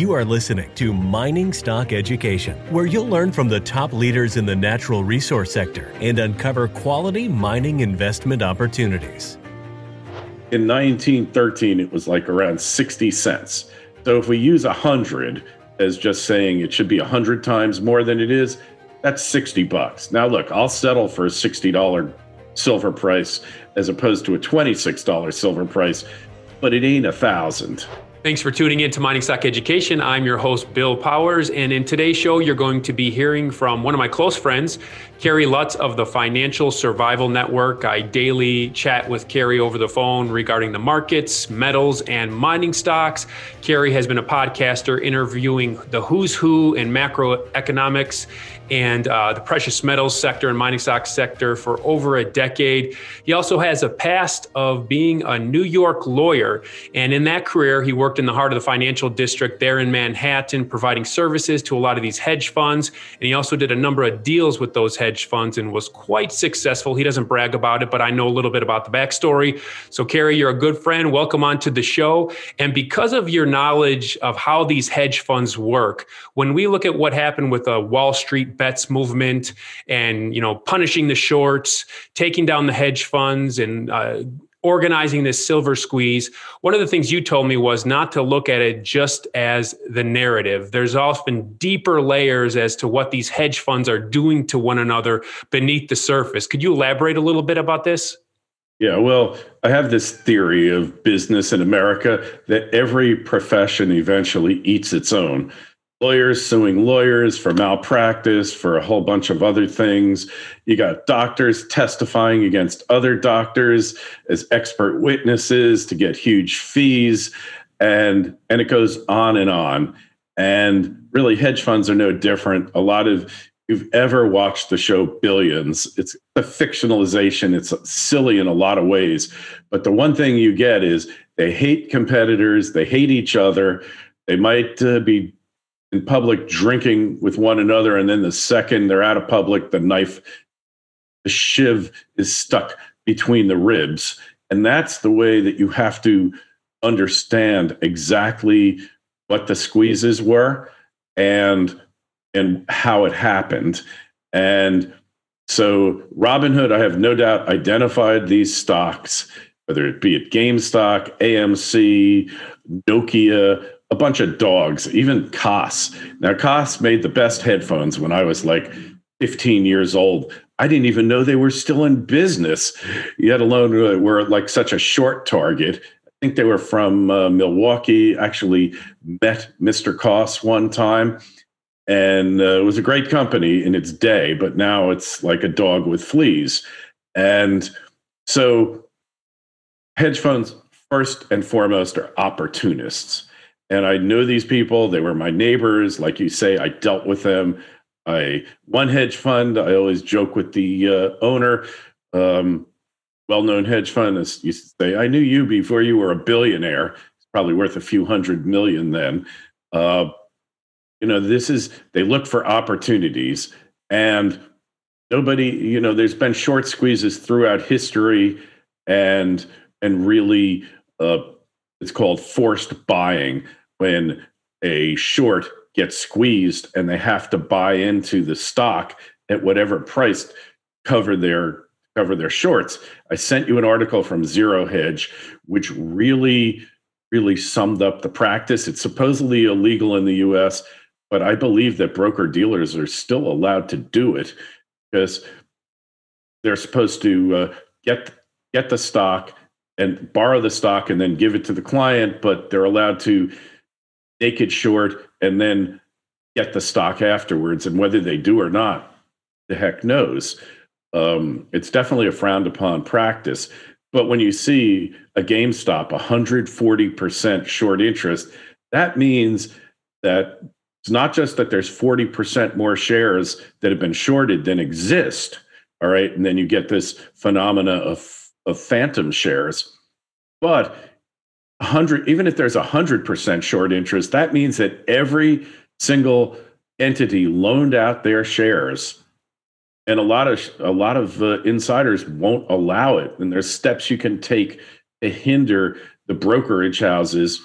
You are listening to Mining Stock Education, where you'll learn from the top leaders in the natural resource sector and uncover quality mining investment opportunities. In 1913, it was like around 60 cents. So if we use 100 as just saying it should be 100 times more than it is, that's 60 bucks. Now, look, I'll settle for a $60 silver price as opposed to a $26 silver price, but it ain't a thousand. Thanks for tuning in to Mining Stock Education. I'm your host, Bill Powers. And in today's show, you're going to be hearing from one of my close friends, Kerry Lutz of the Financial Survival Network. I daily chat with Kerry over the phone regarding the markets, metals, and mining stocks. Kerry has been a podcaster interviewing the who's who in macroeconomics and uh, the precious metals sector and mining stock sector for over a decade. He also has a past of being a New York lawyer. And in that career, he worked in the heart of the financial district there in Manhattan, providing services to a lot of these hedge funds. And he also did a number of deals with those hedge funds and was quite successful. He doesn't brag about it, but I know a little bit about the backstory. So, Kerry, you're a good friend. Welcome onto the show. And because of your knowledge of how these hedge funds work, when we look at what happened with a Wall Street bets movement and you know punishing the shorts taking down the hedge funds and uh, organizing this silver squeeze one of the things you told me was not to look at it just as the narrative. There's often deeper layers as to what these hedge funds are doing to one another beneath the surface. Could you elaborate a little bit about this? Yeah, well, I have this theory of business in America that every profession eventually eats its own lawyers suing lawyers for malpractice, for a whole bunch of other things. You got doctors testifying against other doctors as expert witnesses to get huge fees. And, and it goes on and on. And really, hedge funds are no different. A lot of you've ever watched the show Billions, it's a fictionalization. It's silly in a lot of ways. But the one thing you get is they hate competitors, they hate each other. They might uh, be in public drinking with one another and then the second they're out of public the knife the shiv is stuck between the ribs. And that's the way that you have to understand exactly what the squeezes were and and how it happened. And so robinhood i have no doubt identified these stocks whether it be at gamestop amc nokia a bunch of dogs, even Koss. Now, Koss made the best headphones when I was like 15 years old. I didn't even know they were still in business, yet alone uh, were like such a short target. I think they were from uh, Milwaukee. Actually, met Mr. Koss one time, and uh, it was a great company in its day. But now it's like a dog with fleas, and so hedge funds first and foremost are opportunists and I know these people. They were my neighbors. Like you say, I dealt with them. I one hedge fund. I always joke with the uh, owner, um, well-known hedge fund. Used to say, "I knew you before you were a billionaire." It's probably worth a few hundred million then. Uh, you know, this is they look for opportunities, and nobody. You know, there's been short squeezes throughout history, and and really, uh, it's called forced buying when a short gets squeezed and they have to buy into the stock at whatever price cover their cover their shorts. I sent you an article from Zero Hedge, which really, really summed up the practice. It's supposedly illegal in the US, but I believe that broker dealers are still allowed to do it because they're supposed to uh, get get the stock and borrow the stock and then give it to the client, but they're allowed to naked short and then get the stock afterwards. And whether they do or not, the heck knows. Um, it's definitely a frowned upon practice. But when you see a GameStop 140% short interest, that means that it's not just that there's 40% more shares that have been shorted than exist. All right. And then you get this phenomena of, of phantom shares. But 100 even if there's a 100% short interest that means that every single entity loaned out their shares and a lot of a lot of uh, insiders won't allow it and there's steps you can take to hinder the brokerage houses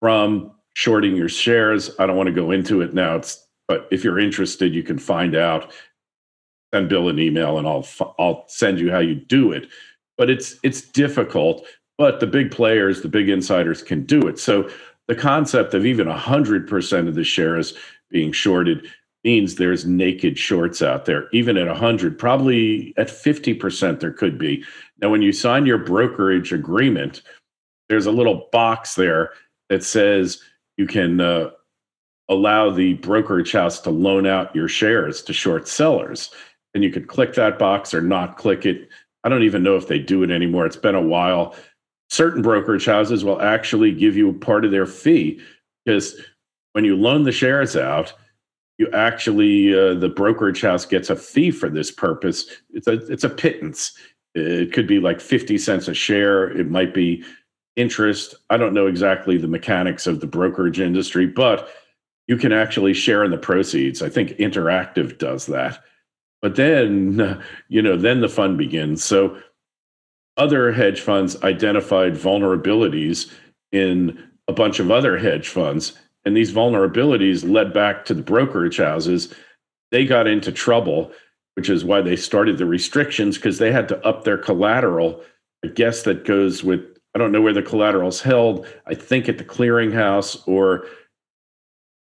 from shorting your shares. I don't want to go into it now. It's but if you're interested, you can find out. Send Bill an email, and I'll I'll send you how you do it. But it's it's difficult. But the big players, the big insiders, can do it. So the concept of even hundred percent of the shares being shorted means there's naked shorts out there, even at 100, probably at 50%, there could be. Now, when you sign your brokerage agreement, there's a little box there that says you can uh, allow the brokerage house to loan out your shares to short sellers. And you could click that box or not click it. I don't even know if they do it anymore. It's been a while. Certain brokerage houses will actually give you part of their fee because when you loan the shares out, you actually uh, the brokerage house gets a fee for this purpose. It's a it's a pittance. It could be like fifty cents a share. It might be interest. I don't know exactly the mechanics of the brokerage industry, but you can actually share in the proceeds. I think Interactive does that. But then, you know, then the fun begins. So other hedge funds identified vulnerabilities in a bunch of other hedge funds and these vulnerabilities led back to the brokerage houses. They got into trouble, which is why they started the restrictions because they had to up their collateral. I guess that goes with, I don't know where the collateral's held. I think at the clearinghouse or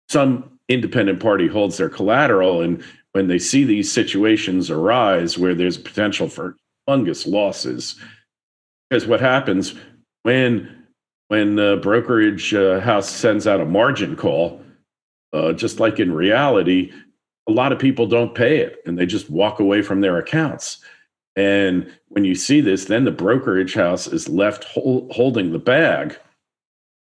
some independent party holds their collateral. And when they see these situations arise where there's potential for fungus losses, because what happens when when the brokerage uh, house sends out a margin call, uh, just like in reality, a lot of people don't pay it and they just walk away from their accounts. And when you see this, then the brokerage house is left hol- holding the bag,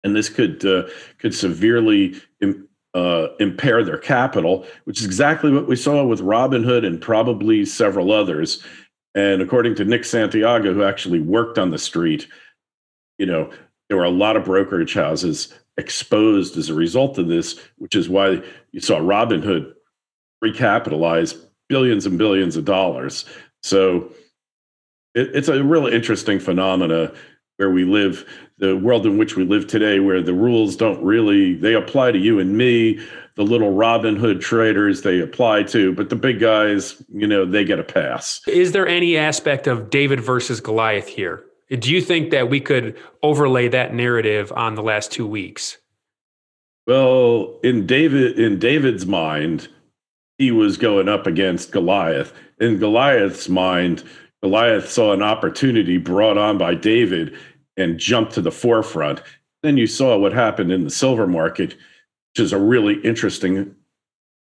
and this could uh, could severely Im- uh, impair their capital, which is exactly what we saw with Robinhood and probably several others. And according to Nick Santiago, who actually worked on the street, you know, there were a lot of brokerage houses exposed as a result of this, which is why you saw Robinhood recapitalize billions and billions of dollars. So it, it's a really interesting phenomena where we live, the world in which we live today, where the rules don't really they apply to you and me. The little Robin Hood traders they apply to, but the big guys, you know, they get a pass. Is there any aspect of David versus Goliath here? Do you think that we could overlay that narrative on the last two weeks? Well, in David in David's mind, he was going up against Goliath. In Goliath's mind, Goliath saw an opportunity brought on by David and jumped to the forefront. Then you saw what happened in the silver market, which is a really interesting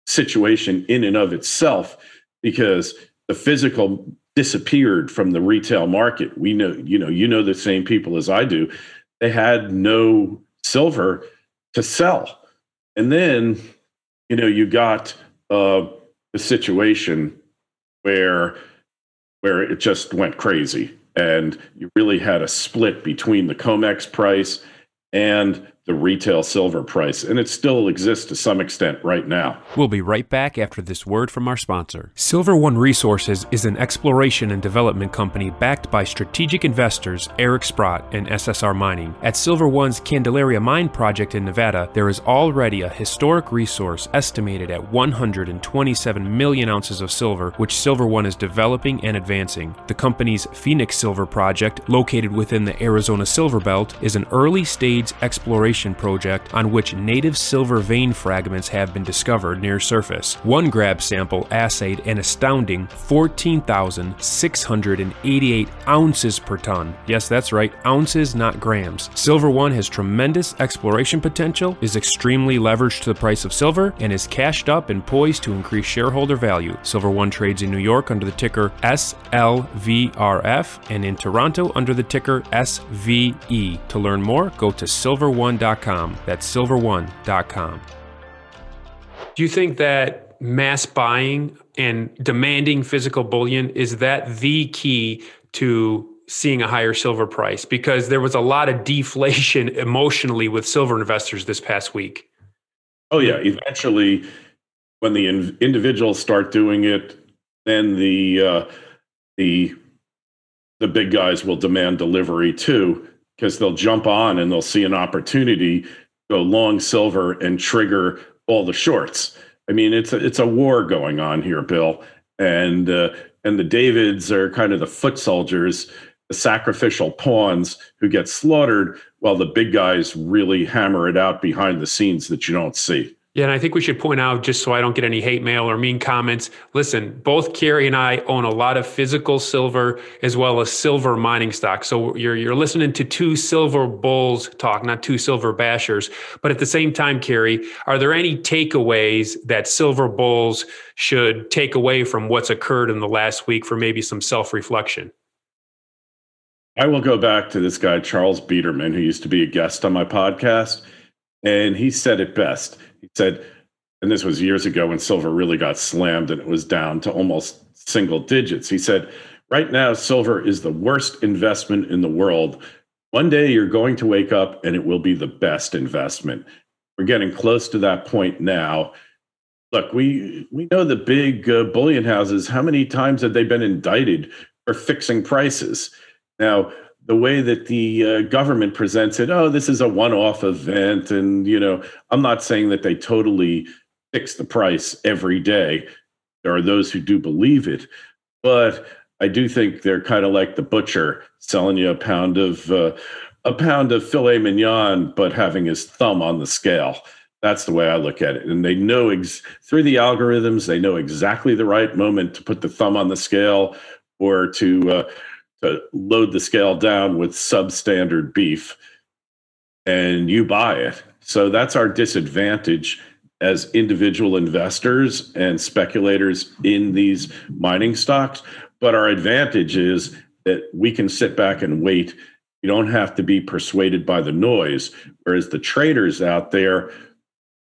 situation in and of itself because the physical disappeared from the retail market. We know, you know, you know the same people as I do. They had no silver to sell. And then, you know, you got uh, a situation where where it just went crazy, and you really had a split between the COMEX price and the retail silver price, and it still exists to some extent right now. We'll be right back after this word from our sponsor. Silver One Resources is an exploration and development company backed by strategic investors Eric Sprott and SSR Mining. At Silver One's Candelaria Mine project in Nevada, there is already a historic resource estimated at 127 million ounces of silver, which Silver One is developing and advancing. The company's Phoenix Silver project, located within the Arizona Silver Belt, is an early stage exploration exploration project on which native silver vein fragments have been discovered near surface. One grab sample assayed an astounding 14,688 ounces per ton. Yes, that's right, ounces, not grams. Silver One has tremendous exploration potential, is extremely leveraged to the price of silver, and is cashed up and poised to increase shareholder value. Silver One trades in New York under the ticker SLVRF and in Toronto under the ticker SVE. To learn more, go to silverone.com silverone.com. That's silverone.com. Do you think that mass buying and demanding physical bullion is that the key to seeing a higher silver price? Because there was a lot of deflation emotionally with silver investors this past week. Oh yeah, eventually when the in- individuals start doing it, then the uh, the the big guys will demand delivery too because they'll jump on and they'll see an opportunity go long silver and trigger all the shorts. I mean, it's a, it's a war going on here, Bill, and uh, and the Davids are kind of the foot soldiers, the sacrificial pawns who get slaughtered, while the big guys really hammer it out behind the scenes that you don't see. Yeah, and I think we should point out, just so I don't get any hate mail or mean comments. Listen, both Kerry and I own a lot of physical silver as well as silver mining stock. So you're you're listening to two silver bulls talk, not two silver bashers. But at the same time, Kerry, are there any takeaways that silver bulls should take away from what's occurred in the last week for maybe some self-reflection? I will go back to this guy Charles Biderman, who used to be a guest on my podcast, and he said it best he said, and this was years ago when silver really got slammed and it was down to almost single digits. He said, right now, silver is the worst investment in the world. One day you're going to wake up and it will be the best investment. We're getting close to that point now. Look, we we know the big uh, bullion houses. How many times have they been indicted for fixing prices? Now, the way that the uh, government presents it, oh, this is a one-off event, and you know, I'm not saying that they totally fix the price every day. There are those who do believe it, but I do think they're kind of like the butcher selling you a pound of uh, a pound of filet mignon, but having his thumb on the scale. That's the way I look at it. And they know ex- through the algorithms, they know exactly the right moment to put the thumb on the scale or to uh, to load the scale down with substandard beef and you buy it. So that's our disadvantage as individual investors and speculators in these mining stocks. But our advantage is that we can sit back and wait. You don't have to be persuaded by the noise. Whereas the traders out there,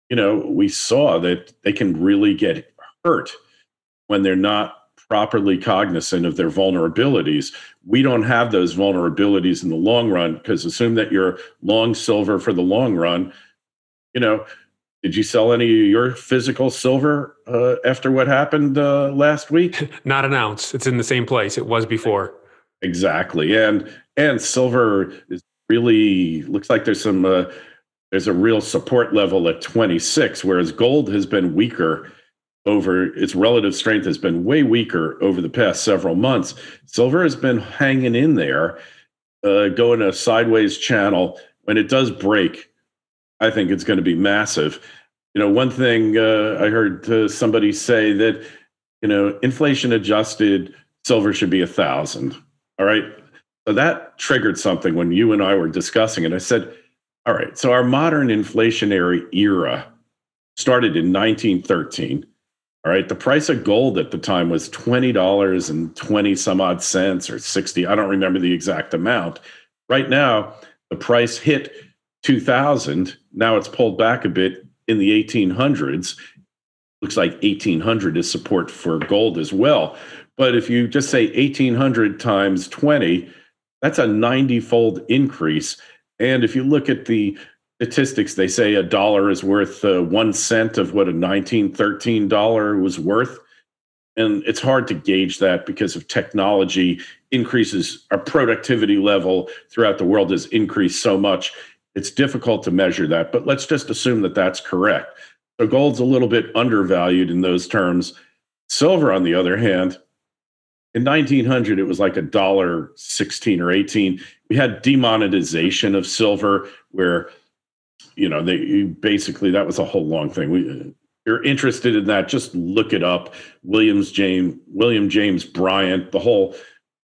you know, we saw that they can really get hurt when they're not properly cognizant of their vulnerabilities. We don't have those vulnerabilities in the long run because assume that you're long silver for the long run. You know, did you sell any of your physical silver uh, after what happened uh, last week? Not an ounce. It's in the same place it was before. Exactly, and and silver is really looks like there's some uh, there's a real support level at 26, whereas gold has been weaker over its relative strength has been way weaker over the past several months. Silver has been hanging in there, uh, going a sideways channel. When it does break, I think it's going to be massive. You know, one thing uh, I heard uh, somebody say that, you know, inflation adjusted silver should be a thousand. All right. So that triggered something when you and I were discussing it. I said, all right, so our modern inflationary era started in 1913 all right. The price of gold at the time was $20 and 20 some odd cents or 60. I don't remember the exact amount. Right now, the price hit 2000. Now it's pulled back a bit in the 1800s. Looks like 1800 is support for gold as well. But if you just say 1800 times 20, that's a 90 fold increase. And if you look at the statistics they say a dollar is worth uh, one cent of what a 1913 dollar was worth. And it's hard to gauge that because of technology increases our productivity level throughout the world has increased so much. It's difficult to measure that but let's just assume that that's correct. So gold's a little bit undervalued in those terms. Silver on the other hand in 1900 it was like a dollar 16 or 18 we had demonetization of silver where you know, they basically that was a whole long thing. We you're interested in that, just look it up. Williams James William James Bryant, the whole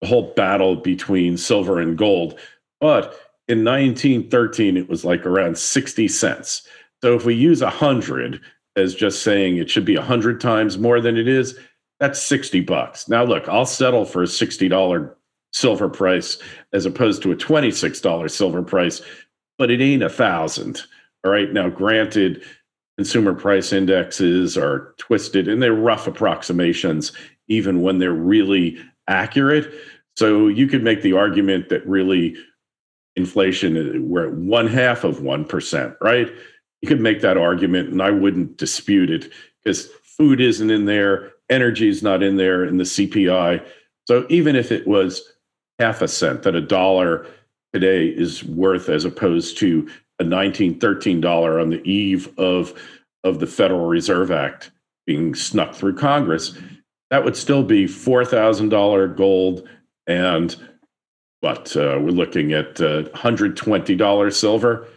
the whole battle between silver and gold. But in 1913, it was like around 60 cents. So if we use hundred as just saying it should be hundred times more than it is, that's 60 bucks. Now look, I'll settle for a $60 silver price as opposed to a $26 silver price, but it ain't a thousand. All right. Now, granted, consumer price indexes are twisted and they're rough approximations, even when they're really accurate. So you could make the argument that really inflation, uh, we're at one half of 1%, right? You could make that argument and I wouldn't dispute it because food isn't in there, energy is not in there in the CPI. So even if it was half a cent that a dollar today is worth as opposed to a 1913 dollar on the eve of of the Federal Reserve Act being snuck through Congress, that would still be $4,000 gold and but uh, we're looking at uh, $120 silver.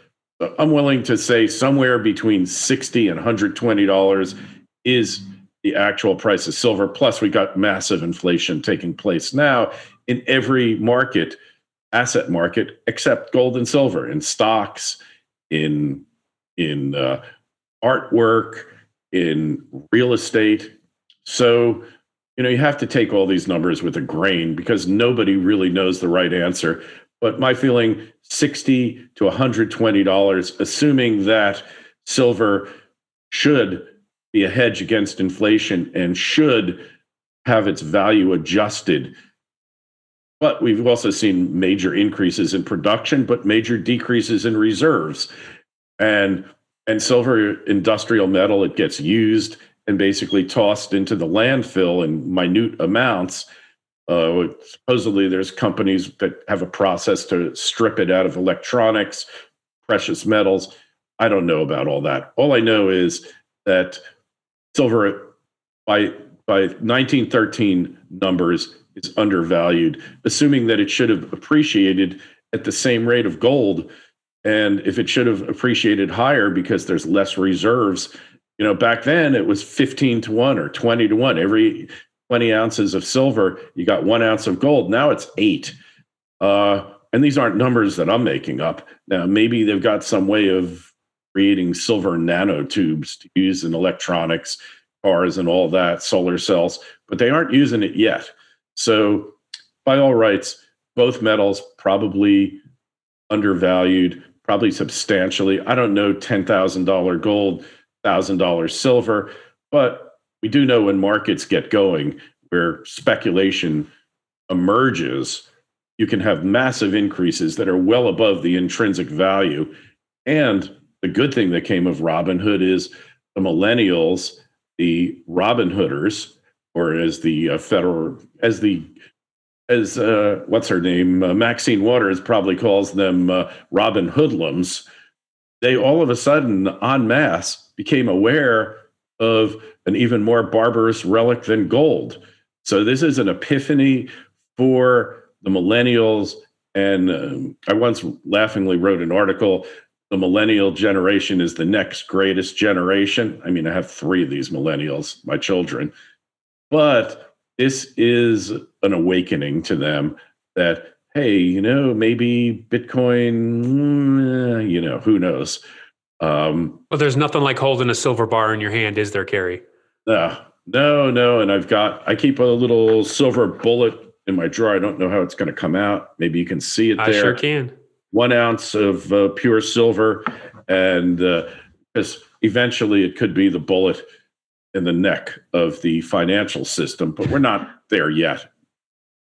I'm willing to say somewhere between 60 and $120 is the actual price of silver. Plus, we got massive inflation taking place now in every market, asset market, except gold and silver, in stocks, in in uh, artwork, in real estate. So, you know, you have to take all these numbers with a grain because nobody really knows the right answer. But my feeling 60 to $120, assuming that silver should be a hedge against inflation and should have its value adjusted. But we've also seen major increases in production, but major decreases in reserves. And and silver industrial metal, it gets used and basically tossed into the landfill in minute amounts. Uh, supposedly, there's companies that have a process to strip it out of electronics, precious metals. I don't know about all that. All I know is that silver by by 1913 numbers is undervalued, assuming that it should have appreciated at the same rate of gold. And if it should have appreciated higher because there's less reserves, you know, back then it was 15 to 1 or 20 to 1. Every 20 ounces of silver, you got one ounce of gold. Now it's eight. Uh, and these aren't numbers that I'm making up. Now, maybe they've got some way of creating silver nanotubes to use in electronics, cars, and all that, solar cells, but they aren't using it yet. So, by all rights, both metals probably undervalued, probably substantially. I don't know $10,000 gold, $1,000 silver, but we do know when markets get going where speculation emerges, you can have massive increases that are well above the intrinsic value. And the good thing that came of Robinhood is the millennials, the Robinhooders, or as the uh, federal, as the as uh, what's her name, uh, Maxine Waters probably calls them uh, Robin Hoodlums. They all of a sudden, en masse, became aware of an even more barbarous relic than gold. So this is an epiphany for the millennials. And um, I once laughingly wrote an article the millennial generation is the next greatest generation. I mean, I have three of these millennials, my children, but this is an awakening to them that, hey, you know, maybe Bitcoin, mm, you know, who knows. Um, well, there's nothing like holding a silver bar in your hand, is there, Kerry? Uh, no, no. And I've got, I keep a little silver bullet in my drawer. I don't know how it's going to come out. Maybe you can see it there. I sure can one ounce of uh, pure silver, and because uh, eventually it could be the bullet in the neck of the financial system, but we're not there yet.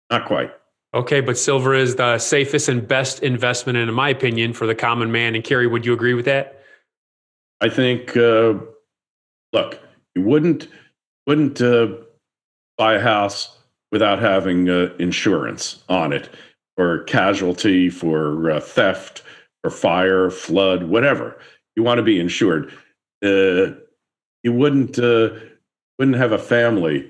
Not quite. Okay, but silver is the safest and best investment, in my opinion, for the common man. And Kerry, would you agree with that? I think. Uh, look, you wouldn't wouldn't uh, buy a house without having uh, insurance on it for casualty, for uh, theft, for fire, flood, whatever. You want to be insured. Uh, you wouldn't uh, wouldn't have a family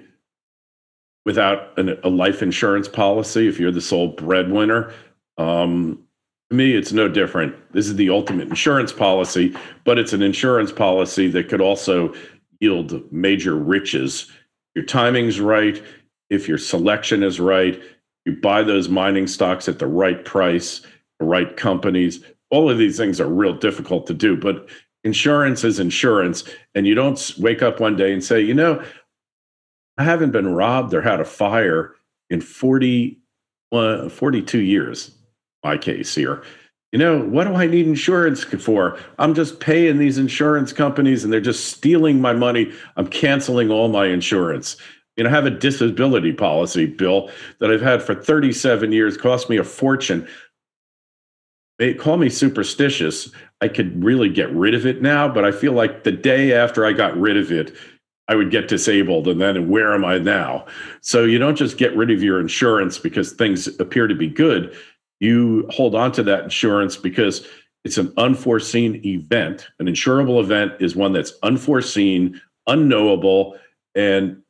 without an, a life insurance policy if you're the sole breadwinner. Um, to me, it's no different. This is the ultimate insurance policy, but it's an insurance policy that could also yield major riches. Your timing's right. If your selection is right, you buy those mining stocks at the right price, the right companies. All of these things are real difficult to do, but insurance is insurance. And you don't wake up one day and say, you know, I haven't been robbed or had a fire in 40, uh, 42 years, my case here. You know, what do I need insurance for? I'm just paying these insurance companies and they're just stealing my money. I'm canceling all my insurance. You know, I have a disability policy, Bill, that I've had for 37 years, cost me a fortune. They call me superstitious. I could really get rid of it now, but I feel like the day after I got rid of it, I would get disabled. And then where am I now? So you don't just get rid of your insurance because things appear to be good. You hold on to that insurance because It's an unforeseen event. An insurable event is one that's unforeseen, unknowable, and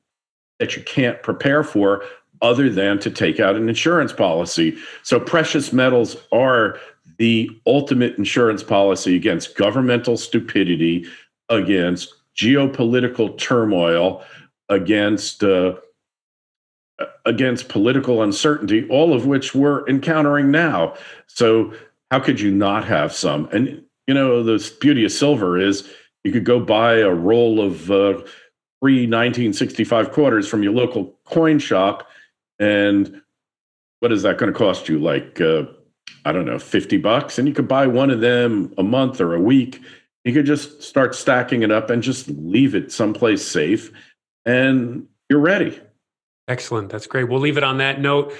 that you can't prepare for other than to take out an insurance policy. So precious metals are the ultimate insurance policy against governmental stupidity, against geopolitical turmoil, against uh, against political uncertainty, all of which we're encountering now. So how could you not have some? And you know, the beauty of silver is you could go buy a roll of uh, free 1965 quarters from your local coin shop, and what is that going to cost you? Like uh, I don't know, 50 bucks, and you could buy one of them a month or a week. You could just start stacking it up and just leave it someplace safe, and you're ready. Excellent. That's great. We'll leave it on that note.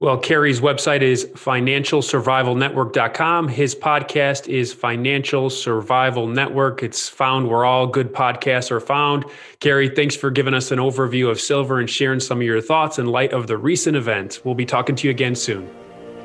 Well, Kerry's website is financialsurvivalnetwork.com. His podcast is Financial Survival Network. It's found where all good podcasts are found. Kerry, thanks for giving us an overview of silver and sharing some of your thoughts in light of the recent events. We'll be talking to you again soon.